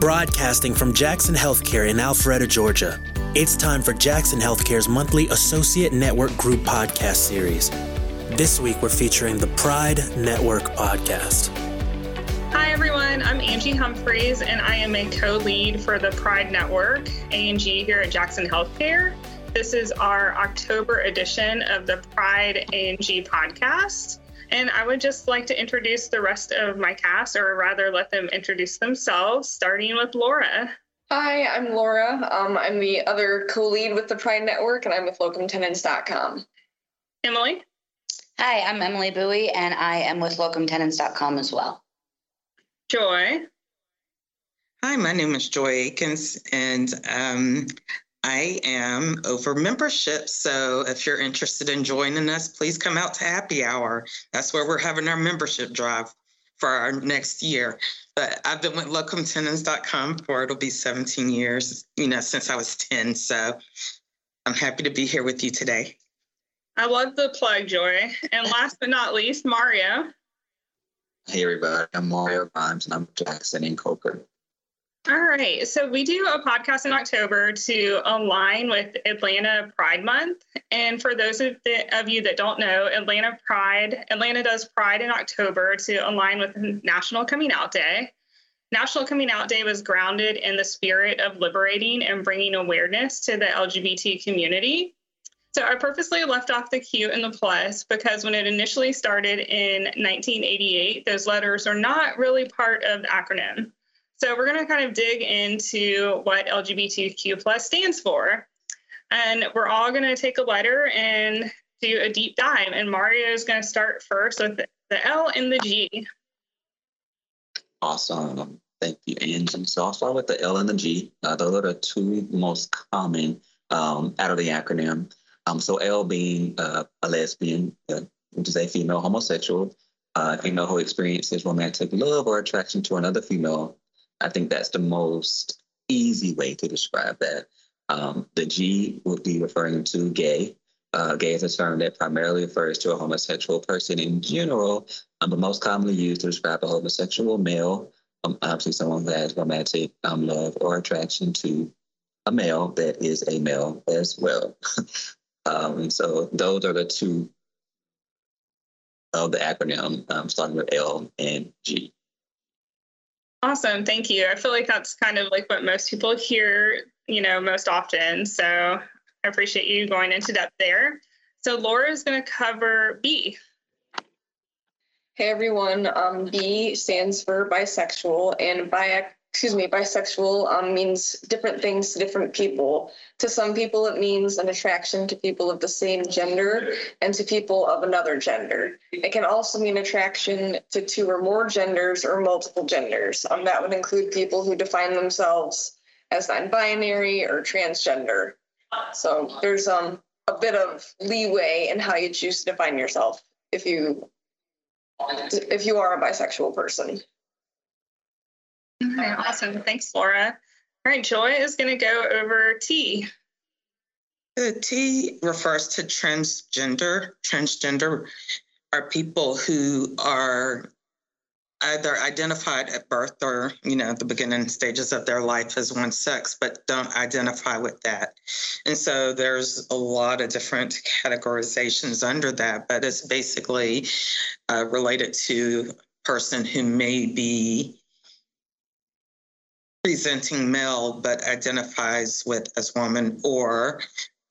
Broadcasting from Jackson Healthcare in Alpharetta, Georgia, it's time for Jackson Healthcare's monthly Associate Network Group podcast series. This week, we're featuring the Pride Network podcast. Hi, everyone. I'm Angie Humphries, and I am a co lead for the Pride Network, ANG, here at Jackson Healthcare. This is our October edition of the Pride ANG podcast. And I would just like to introduce the rest of my cast, or rather, let them introduce themselves, starting with Laura. Hi, I'm Laura. Um, I'm the other co lead with the Pride Network, and I'm with locumtenens.com. Emily. Hi, I'm Emily Buoy, and I am with locumtenants.com as well. Joi. Hi, my name is Joi Aikens, and um, I am over membership. So if you're interested in joining us, please come out to happy hour. That's where we're having our membership drive for our next year. But I've been with locumtenens.com for it'll be 17 years, you know, since I was 10. So I'm happy to be here with you today. I love the plug, Joi. And last but not least, Mario. Hey everybody, I'm Mario Grimes and I'm Jackson and Coker. All right. So we do a podcast in October to align with Atlanta Pride Month. And for those of, the, of, you that don't know, Atlanta Pride, Atlanta does Pride in October to align with National Coming Out Day. National Coming Out Day was grounded in the spirit of liberating and bringing awareness to the LGBT community. So I purposely left off the Q and the plus because when it initially started in 1988, those letters are not really part of the acronym. So we're going to kind of dig into what LGBTQ plus stands for. And we're all going to take a letter and do a deep dive. And Mario is going to start first with the L and the G. Awesome. Thank you, Angie. So I'll start with the L and the G. Uh, those are the two most common um, out of the acronym. Um, so L being uh, a lesbian, uh, which is a female homosexual, uh, female who experiences romantic love or attraction to another female I think that's the most easy way to describe that. Um, the G would be referring to gay. Uh, gay is a term that primarily refers to a homosexual person in general, um, but most commonly used to describe a homosexual male, um, obviously someone who has romantic um, love or attraction to a male that is a male as well. um, so those are the two of the acronym, um, starting with L and G. Awesome. Thank you. I feel like that's kind of like what most people hear, you know, most often. So I appreciate you going into depth there. So Laura is going to cover B. Hey everyone. Um, B stands for bisexual, and bi excuse me, bisexual um, means different things to different people. To some people, it means an attraction to people of the same gender and to people of another gender. It can also mean attraction to two or more genders or multiple genders. Um, that would include people who define themselves as non-binary or transgender. So there's um, a bit of leeway in how you choose to define yourself if you if you are a bisexual person. Awesome. Thanks, Laura. All right, Joi is going to go over T. The T refers to transgender. Transgender are people who are either identified at birth or, you know, at the beginning stages of their life as one sex, but don't identify with that. And so there's a lot of different categorizations under that, but it's basically uh, related to person who may be presenting male but identifies with as woman or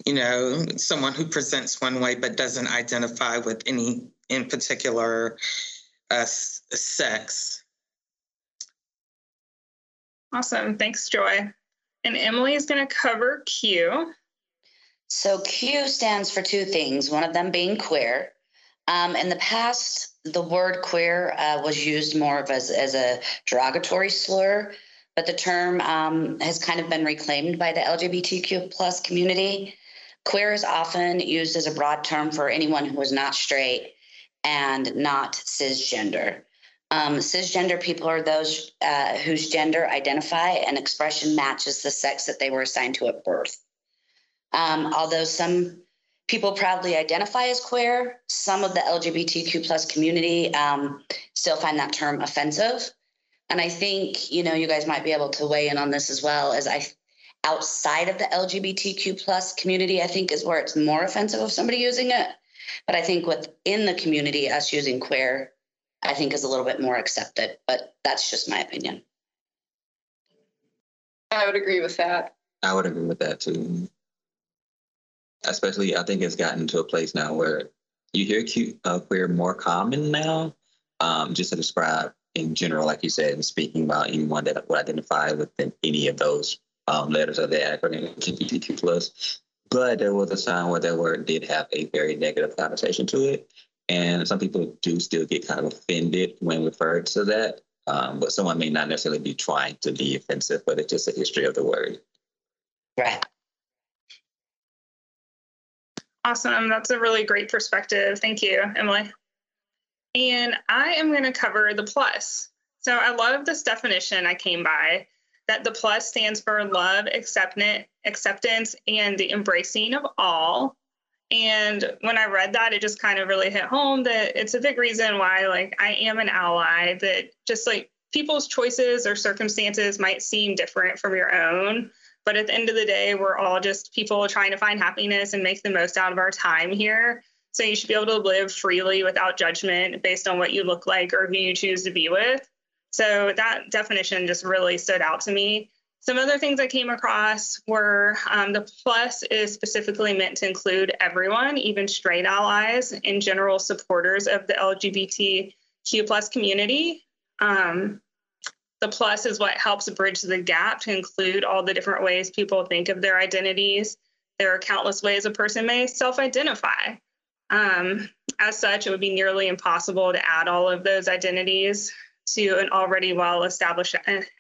you know someone who presents one way but doesn't identify with any in particular uh, sex. Awesome. Thanks Joi. And emily is going to cover q. So q stands for two things one of them being queer. Um, in the past the word queer uh, was used more of as, as a derogatory slur but the term um, has kind of been reclaimed by the LGBTQ plus community. Queer is often used as a broad term for anyone who is not straight and not cisgender. Um, cisgender people are those uh, whose gender identify and expression matches the sex that they were assigned to at birth. Um, although some people proudly identify as queer, some of the LGBTQ plus community um, still find that term offensive. And I think, you know, you guys might be able to weigh in on this as well as I outside of the LGBTQ plus community, I think is where it's more offensive of somebody using it. But I think within the community, us using queer, I think is a little bit more accepted. But that's just my opinion. I would agree with that. I would agree with that too. Especially, I think it's gotten to a place now where you hear cute, uh, queer more common now, um, just to describe in general, like you said, and speaking about anyone that would identify within any of those um, letters of the acronym LGBTQ plus. But there was a time where that word did have a very negative connotation to it. And some people do still get kind of offended when referred to that. Um, but someone may not necessarily be trying to be offensive, but it's just a history of the word. Right. Awesome. That's a really great perspective. Thank you, Emily. And I am going to cover the plus. So I love this definition I came by that the plus stands for love, acceptance, and the embracing of all. And when I read that, it just kind of really hit home that it's a big reason why, like, I am an ally, that just like people's choices or circumstances might seem different from your own. But at the end of the day, we're all just people trying to find happiness and make the most out of our time here. So you should be able to live freely without judgment based on what you look like or who you choose to be with. So that definition just really stood out to me. Some other things I came across were um, the plus is specifically meant to include everyone, even straight allies and general supporters of the LGBTQ plus community. Um, the plus is what helps bridge the gap to include all the different ways people think of their identities. There are countless ways a person may self identify. Um, as such, it would be nearly impossible to add all of those identities to an already well established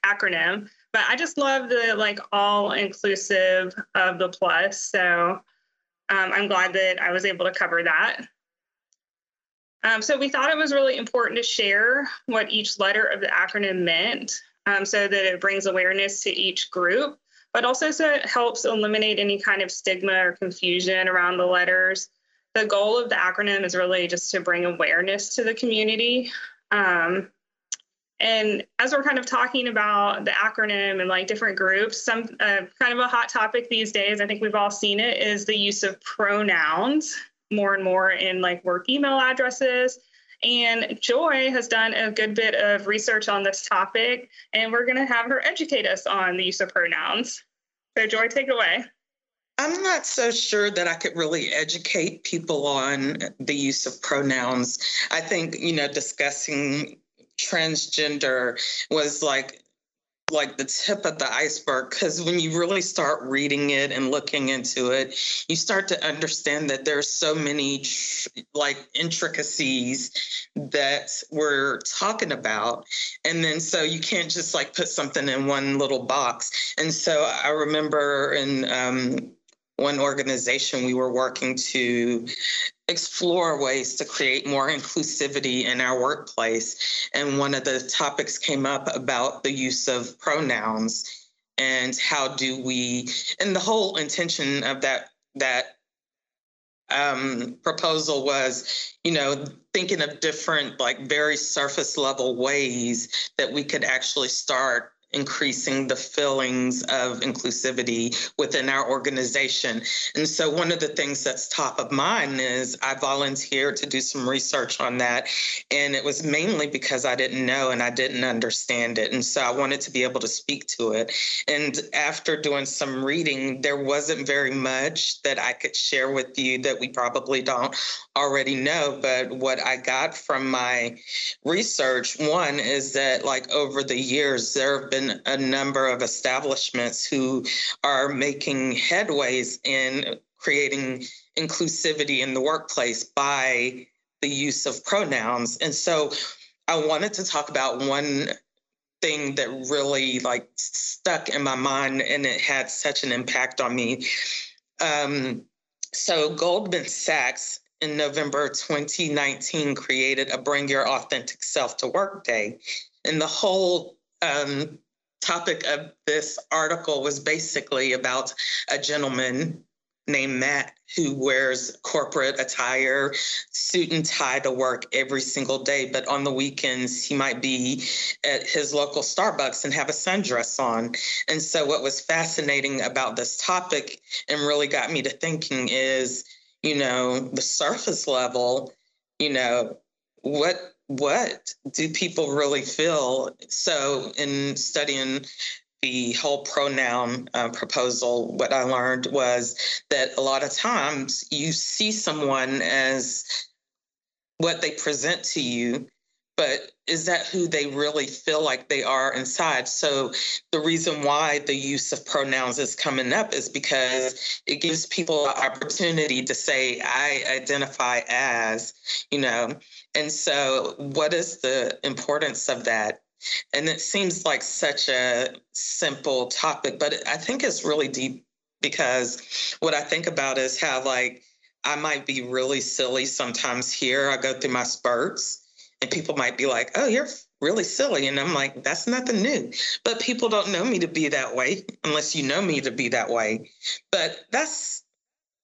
acronym but I just love the like all inclusive of the plus. So um, I'm glad that I was able to cover that. Um, so we thought it was really important to share what each letter of the acronym meant um, so that it brings awareness to each group, but also so it helps eliminate any kind of stigma or confusion around the letters. The goal of the acronym is really just to bring awareness to the community. Um, and as we're kind of talking about the acronym and like different groups, some uh, kind of a hot topic these days, I think we've all seen it, is the use of pronouns more and more in like work email addresses. And Joi has done a good bit of research on this topic, and we're going to have her educate us on the use of pronouns. So, Joi, take it away. I'm not so sure that I could really educate people on the use of pronouns. I think, you know, discussing transgender was like like the tip of the iceberg because when you really start reading it and looking into it you start to understand that there's so many like intricacies that we're talking about and then so you can't just like put something in one little box and so i remember in um, one organization we were working to explore ways to create more inclusivity in our workplace. And one of the topics came up about the use of pronouns and how do we, and the whole intention of that, that um, proposal was, you know, thinking of different, like very surface level ways that we could actually start increasing the feelings of inclusivity within our organization. And so, one of the things that's top of mind is I volunteered to do some research on that. And it was mainly because I didn't know and I didn't understand it. And so, I wanted to be able to speak to it. And after doing some reading, there wasn't very much that I could share with you that we probably don't already know. But what I got from my research, one is that, like, over the years, there have been been a number of establishments who are making headways in creating inclusivity in the workplace by the use of pronouns. And so I wanted to talk about one thing that really like stuck in my mind and it had such an impact on me. Um, so Goldman Sachs in November 2019 created a Bring Your Authentic Self to Work Day. And the whole um, topic of this article was basically about a gentleman named Matt who wears corporate attire, suit and tie to work every single day. But on the weekends, he might be at his local Starbucks and have a sundress on. And so, what was fascinating about this topic and really got me to thinking is, you know, the surface level, you know, what what do people really feel? So, in studying the whole pronoun uh, proposal, what I learned was that a lot of times you see someone as what they present to you, but is that who they really feel like they are inside? So the reason why the use of pronouns is coming up is because it gives people an opportunity to say, I identify as, you know. And so what is the importance of that? And it seems like such a simple topic, but I think it's really deep because what I think about is how, like, I might be really silly sometimes here. I go through my spurts, and people might be like, oh, you're really silly. And I'm like, that's nothing new. But people don't know me to be that way unless you know me to be that way. But that's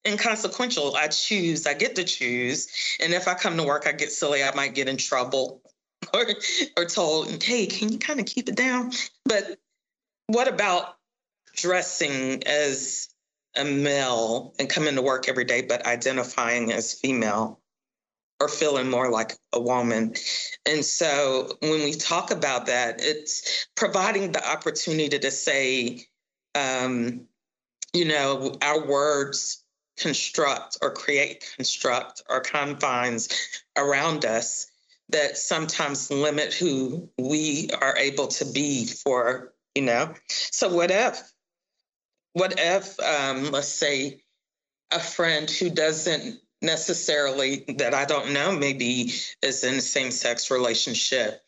inconsequential. I choose, I get to choose. And if I come to work, I get silly, I might get in trouble or, or told, hey, can you kind of keep it down? But what about dressing as a male and coming to work every day, but identifying as female or feeling more like a woman? And so when we talk about that, it's providing the opportunity to say, um, you know, our words construct or create construct or confines around us that sometimes limit who we are able to be for, you know. So what if, what if, um, let's say, a friend who doesn't necessarily that I don't know maybe is in a same sex relationship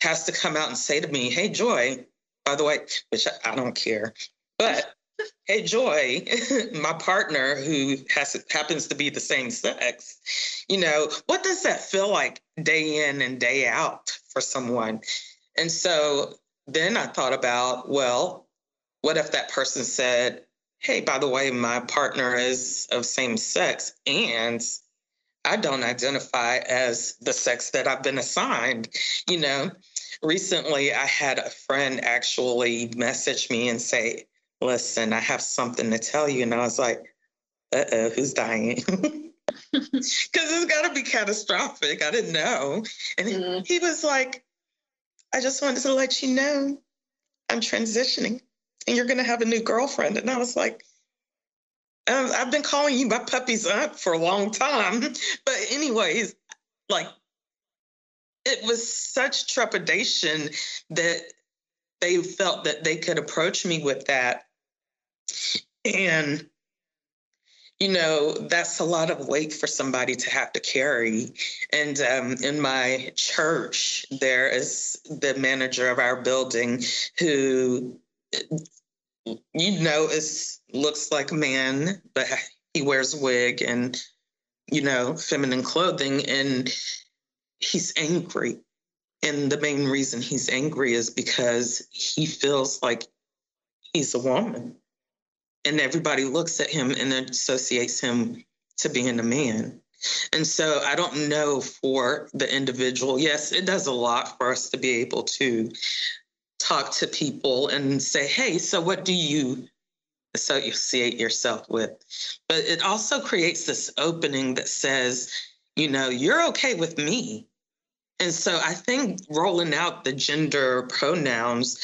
has to come out and say to me, "Hey, Joi." By the way, which I, I don't care, but hey Joi my partner who has happens to be the same sex you know what does that feel like day in and day out for someone and so then i thought about well what if that person said hey by the way my partner is of same sex and i don't identify as the sex that i've been assigned you know recently i had a friend actually message me and say listen, I have something to tell you. And I was like, uh oh, who's dying? Because it's got to be catastrophic. I didn't know. And mm-hmm. he was like, I just wanted to let you know I'm transitioning and you're going to have a new girlfriend. And I was like, um, I've been calling you my puppy's aunt for a long time. But, anyways, like, it was such trepidation that they felt that they could approach me with that and, you know, that's a lot of weight for somebody to have to carry. And um, in my church, there is the manager of our building who, you know, is looks like a man, but he wears a wig and, you know, feminine clothing. And he's angry. And the main reason he's angry is because he feels like he's a woman and everybody looks at him and associates him to being a man. And so I don't know for the individual. Yes, it does a lot for us to be able to talk to people and say, hey, so what do you associate yourself with? But it also creates this opening that says, you know, you're okay with me. And so I think rolling out the gender pronouns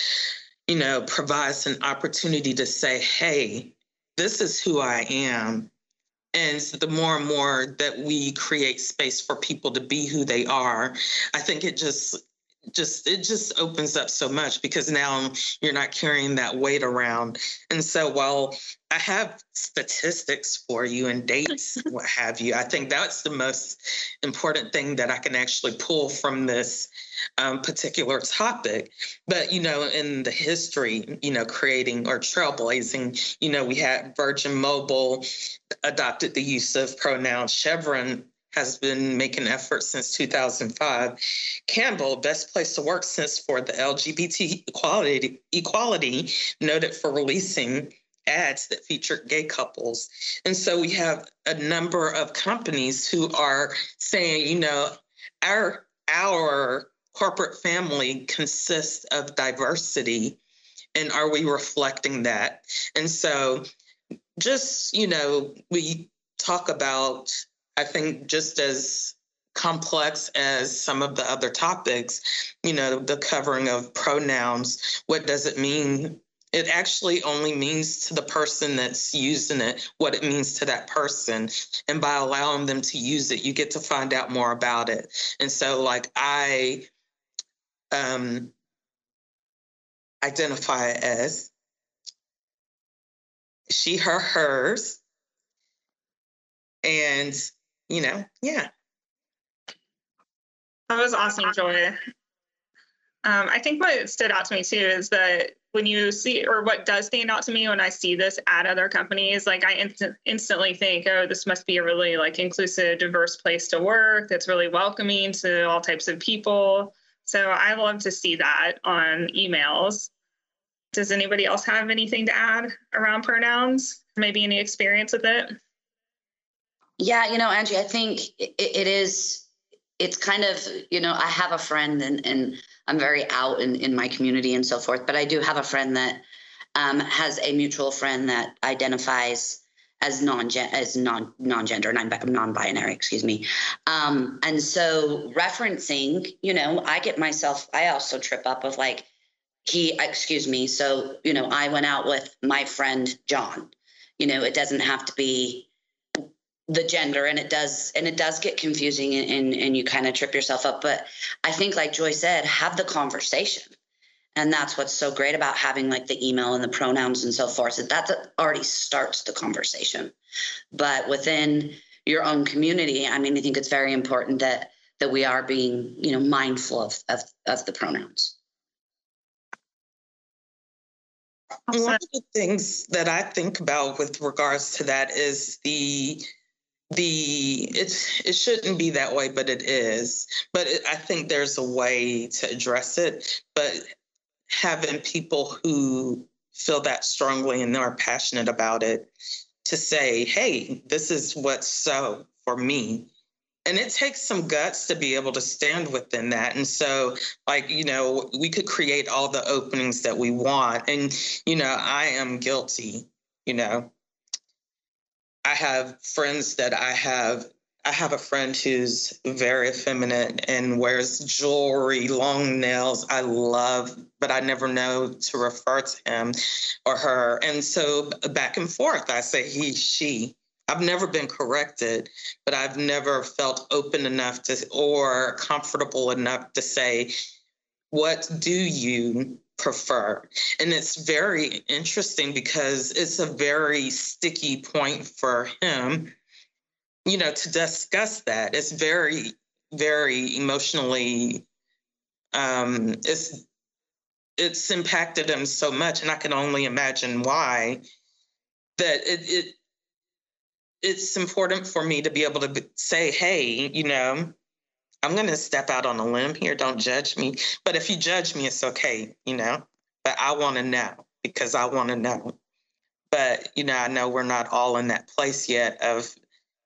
you know, provides an opportunity to say, hey, this is who I am. And the more and more that we create space for people to be who they are, I think it just just it just opens up so much because now you're not carrying that weight around. And so while i have statistics for you and dates what have you i think that's the most important thing that i can actually pull from this um, particular topic. But you know in the history you know creating or trailblazing you know we had virgin mobile adopted the use of pronouns chevron has been making efforts since 2005. Campbell, best place to work since for the LGBT equality, equality noted for releasing ads that feature gay couples. And so we have a number of companies who are saying, you know, our our corporate family consists of diversity and are we reflecting that? And so just, you know, we talk about I think just as complex as some of the other topics, you know, the covering of pronouns, what does it mean? It actually only means to the person that's using it what it means to that person. And by allowing them to use it, you get to find out more about it. And so, like, I um, identify as she, her, hers. And, you know, yeah, that was awesome, Joi. Um, I think what stood out to me too is that when you see, or what does stand out to me when I see this at other companies, like I instant, instantly think, oh, this must be a really like inclusive, diverse place to work that's really welcoming to all types of people. So I love to see that on emails. Does anybody else have anything to add around pronouns? Maybe any experience with it? Yeah, you know, Angie, I think it, it is it's kind of you know i have a friend and, and i'm very out in, in my community and so forth but i do have a friend that um, has a mutual friend that identifies as non as non non-gender non-binary excuse me. Um, and so referencing you know i get myself i also trip up of like he excuse me so you know i went out with my friend john. You know it doesn't have to be the gender and it does and it does get confusing and, and, and you kind of trip yourself up but i think like Joi said have the conversation. And that's what's so great about having like the email and the pronouns and so forth that that already starts the conversation. But within your own community i mean i think it's very important that that we are being you know mindful of of, of the pronouns. One of the things that I think about with regards to that is the the it's it shouldn't be that way but it is. But it, i think there's a way to address it but having people who feel that strongly and are passionate about it to say hey this is what's so for me. And it takes some guts to be able to stand within that. And so like you know we could create all the openings that we want. And you know i am guilty you know I have friends that I have. I have a friend who's very effeminate and wears jewelry, long nails. I love, but I never know to refer to him or her. And so back and forth, I say he, she. I've never been corrected, but I've never felt open enough to or comfortable enough to say, what do you prefer. And it's very interesting because it's a very sticky point for him, you know, to discuss that. It's very, very emotionally, um, it's it's impacted him so much, and I can only imagine why. That it, it it's important for me to be able to say, hey, you know, I'm going to step out on a limb here. Don't judge me. But if you judge me, it's okay, you know. But I want to know because I want to know. But, you know, I know we're not all in that place yet of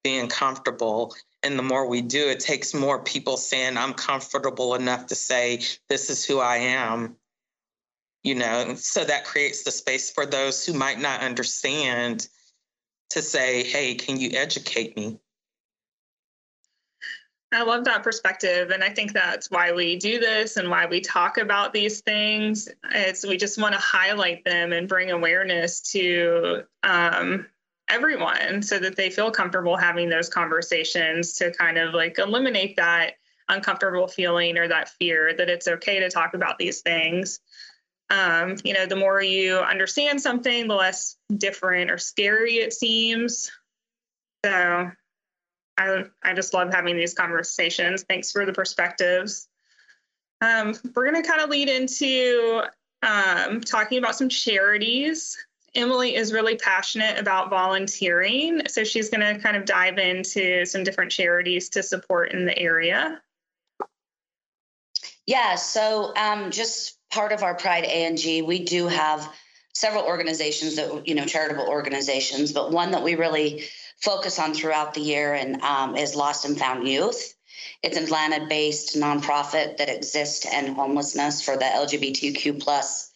being comfortable. And the more we do, it takes more people saying, I'm comfortable enough to say, this is who I am. You know, so that creates the space for those who might not understand to say, hey, can you educate me? I love that perspective. And I think that's why we do this and why we talk about these things. It's we just want to highlight them and bring awareness to um, everyone so that they feel comfortable having those conversations to kind of like eliminate that uncomfortable feeling or that fear that it's okay to talk about these things. Um, you know, the more you understand something, the less different or scary it seems. So I, I just love having these conversations. Thanks for the perspectives. Um, we're going to kind of lead into um, talking about some charities. Emily is really passionate about volunteering, so she's going to kind of dive into some different charities to support in the area. Yeah, so um, just part of our Pride ANG, we do have several organizations that you know charitable organizations, but one that we really focus on throughout the year and um, is Lost and Found Youth. It's an Atlanta-based nonprofit that exists to end homelessness for the LGBTQ plus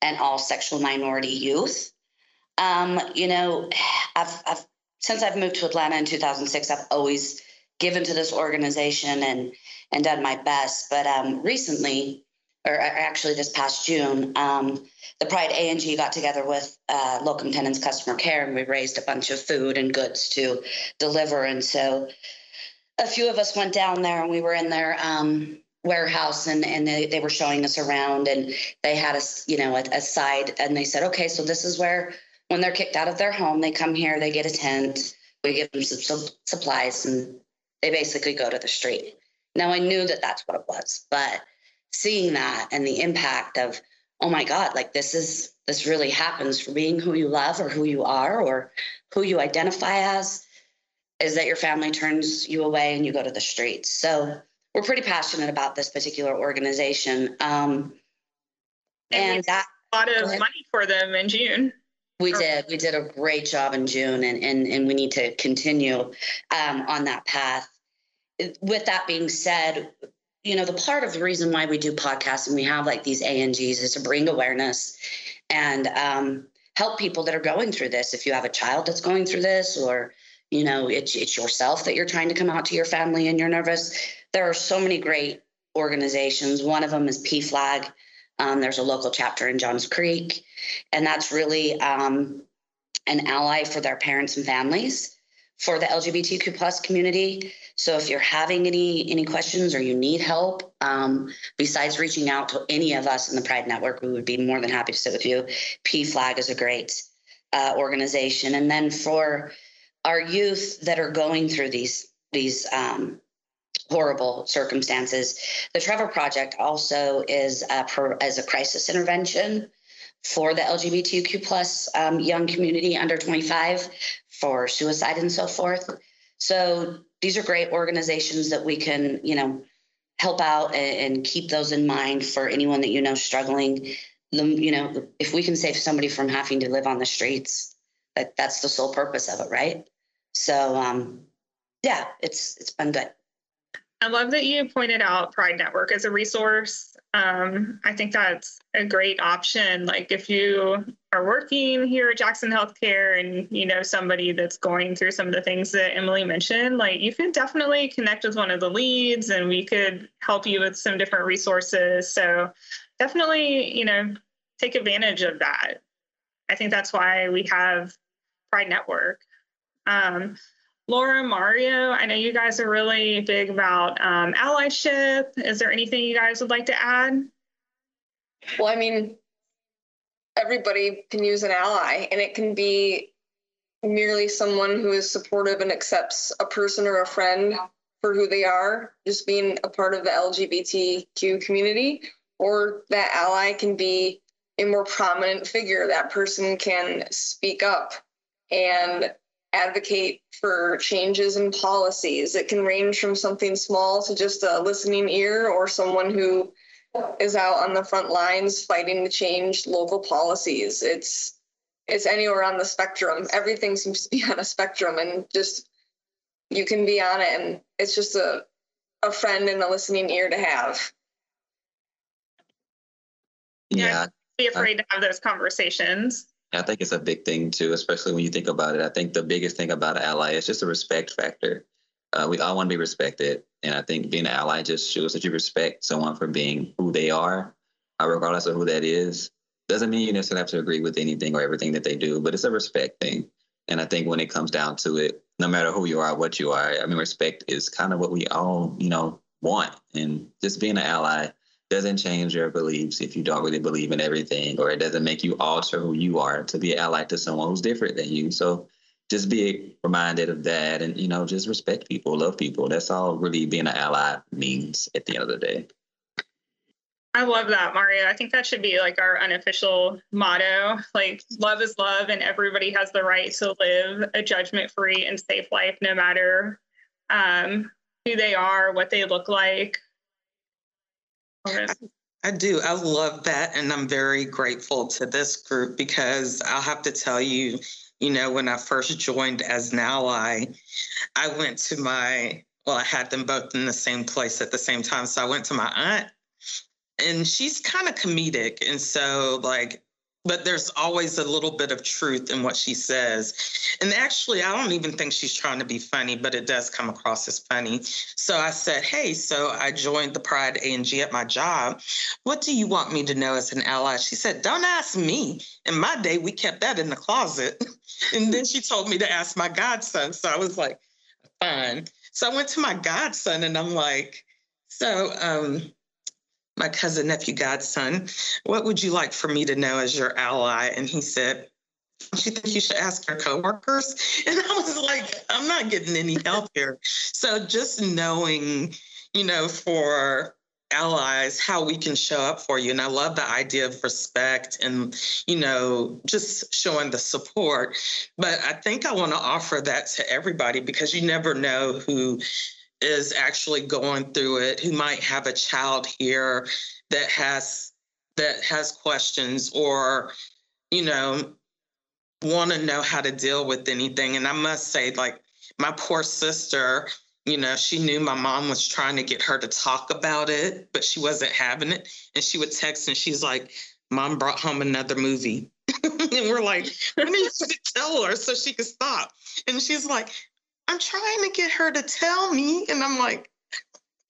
and all sexual minority youth. Um, you know, I've, I've since I've moved to Atlanta in 2006, I've always given to this organization and and done my best. But um, recently, or actually this past June, um, the Pride ANG got together with uh, Locum Tenens Customer Care, and we raised a bunch of food and goods to deliver. And so, a few of us went down there, and we were in their um, warehouse, and and they, they were showing us around, and they had us, you know, a, a side, and they said, okay, so this is where when they're kicked out of their home, they come here, they get a tent, we give them some supplies, and they basically go to the street. Now I knew that that's what it was, but seeing that and the impact of, oh my God, like this is, this really happens for being who you love or who you are or who you identify as, is that your family turns you away and you go to the streets. So we're pretty passionate about this particular organization. Um, and, and that a lot of money for them in June. We did. We did a great job in June, and and and we need to continue um, on that path. With that being said, you know, the part of the reason why we do podcasts and we have like these ANGs is to bring awareness and um, help people that are going through this. If you have a child that's going through this, or you know, it's it's yourself that you're trying to come out to your family and you're nervous. There are so many great organizations. One of them is PFLAG um, there's a local chapter in Johns Creek, and that's really um, an ally for their parents and families for the LGBTQ plus community. So if you're having any any questions or you need help, um, besides reaching out to any of us in the Pride Network, we would be more than happy to sit with you. PFLAG is a great uh, organization, and then for our youth that are going through these these um, horrible circumstances. The Trevor Project also is a, as a crisis intervention for the LGBTQ plus um, young community under 25 for suicide and so forth. So these are great organizations that we can, you know, help out and, and keep those in mind for anyone that you know struggling. The, you know, if we can save somebody from having to live on the streets, that, that's the sole purpose of it, right? So, um, yeah, it's it's been good. I love that you pointed out Pride Network as a resource. Um, I think that's a great option. Like if you are working here at Jackson Healthcare and you know somebody that's going through some of the things that Emily mentioned, like you could definitely connect with one of the leads and we could help you with some different resources. So definitely, you know, take advantage of that. I think that's why we have Pride Network. Um, Laura, Mario, I know you guys are really big about um, allyship. Is there anything you guys would like to add? Well, I mean, everybody can use an ally, and it can be merely someone who is supportive and accepts a person or a friend for who they are, just being a part of the LGBTQ community, or that ally can be a more prominent figure. That person can speak up and advocate for changes in policies. It can range from something small to just a listening ear or someone who is out on the front lines fighting to change local policies. It's it's anywhere on the spectrum. Everything seems to be on a spectrum and just you can be on it and it's just a a friend and a listening ear to have. Yeah. yeah. Be afraid to have those conversations. I think it's a big thing too, especially when you think about it. I think the biggest thing about an ally is just a respect factor. Uh, we all want to be respected, and I think being an ally just shows that you respect someone for being who they are, uh, regardless of who that is. Doesn't mean you necessarily have to agree with anything or everything that they do, but it's a respect thing. And I think when it comes down to it, no matter who you are, what you are, I mean, respect is kind of what we all, you know, want. And just being an ally doesn't change your beliefs if you don't really believe in everything, or it doesn't make you alter who you are to be allied to someone who's different than you. So just be reminded of that and, you know, just respect people, love people. That's all really being an ally means at the end of the day. I love that, Mario. I think that should be like our unofficial motto. Like, love is love, and everybody has the right to live a judgment free and safe life, no matter um, who they are, what they look like, I do. I love that. And I'm very grateful to this group because I'll have to tell you, you know, when I first joined as an ally, I went to my, well, I had them both in the same place at the same time. So I went to my aunt and she's kind of comedic. And so, like, but there's always a little bit of truth in what she says. And actually, I don't even think she's trying to be funny, but it does come across as funny. So I said, Hey, so I joined the Pride ANG at my job. What do you want me to know as an ally? She said, Don't ask me. In my day, we kept that in the closet. and then she told me to ask my godson. So I was like, Fine. So I went to my godson and I'm like, So, um, my cousin, nephew, godson, what would you like for me to know as your ally? And he said, don't you think you should ask your coworkers? And I was like, I'm not getting any help here. So just knowing, you know, for allies, how we can show up for you. And I love the idea of respect and, you know, just showing the support. But I think I want to offer that to everybody because you never know who is actually going through it, who might have a child here that has that has questions or, you know, want to know how to deal with anything. And I must say, like my poor sister, you know, she knew my mom was trying to get her to talk about it, but she wasn't having it. And she would text and she's like, Mom brought home another movie. and we're like, I need to tell her so she could stop. And she's like, I'm trying to get her to tell me. And I'm like,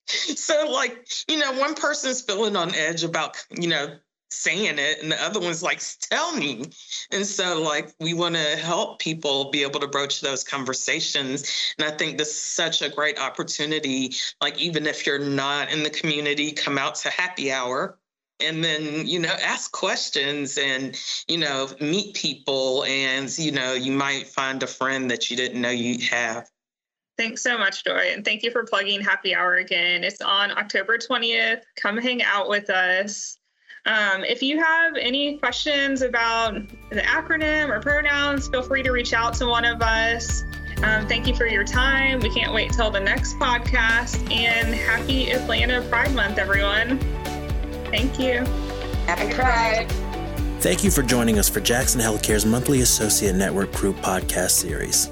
so like, you know, one person's feeling on edge about, you know, saying it and the other one's like tell me. And so like we want to help people be able to broach those conversations. And i think this is such a great opportunity like even if you're not in the community come out to happy hour and then you know ask questions and you know meet people and you know you might find a friend that you didn't know you have Thanks so much, Joi. And thank you for plugging Happy Hour again. It's on October 20th. Come hang out with us. Um, if you have any questions about the acronym or pronouns, feel free to reach out to one of us. Um, thank you for your time. We can't wait till the next podcast. And happy Atlanta Pride Month, everyone. Thank you. Happy Pride. Thank you for joining us for Jackson Healthcare's monthly Associate Network Group podcast series.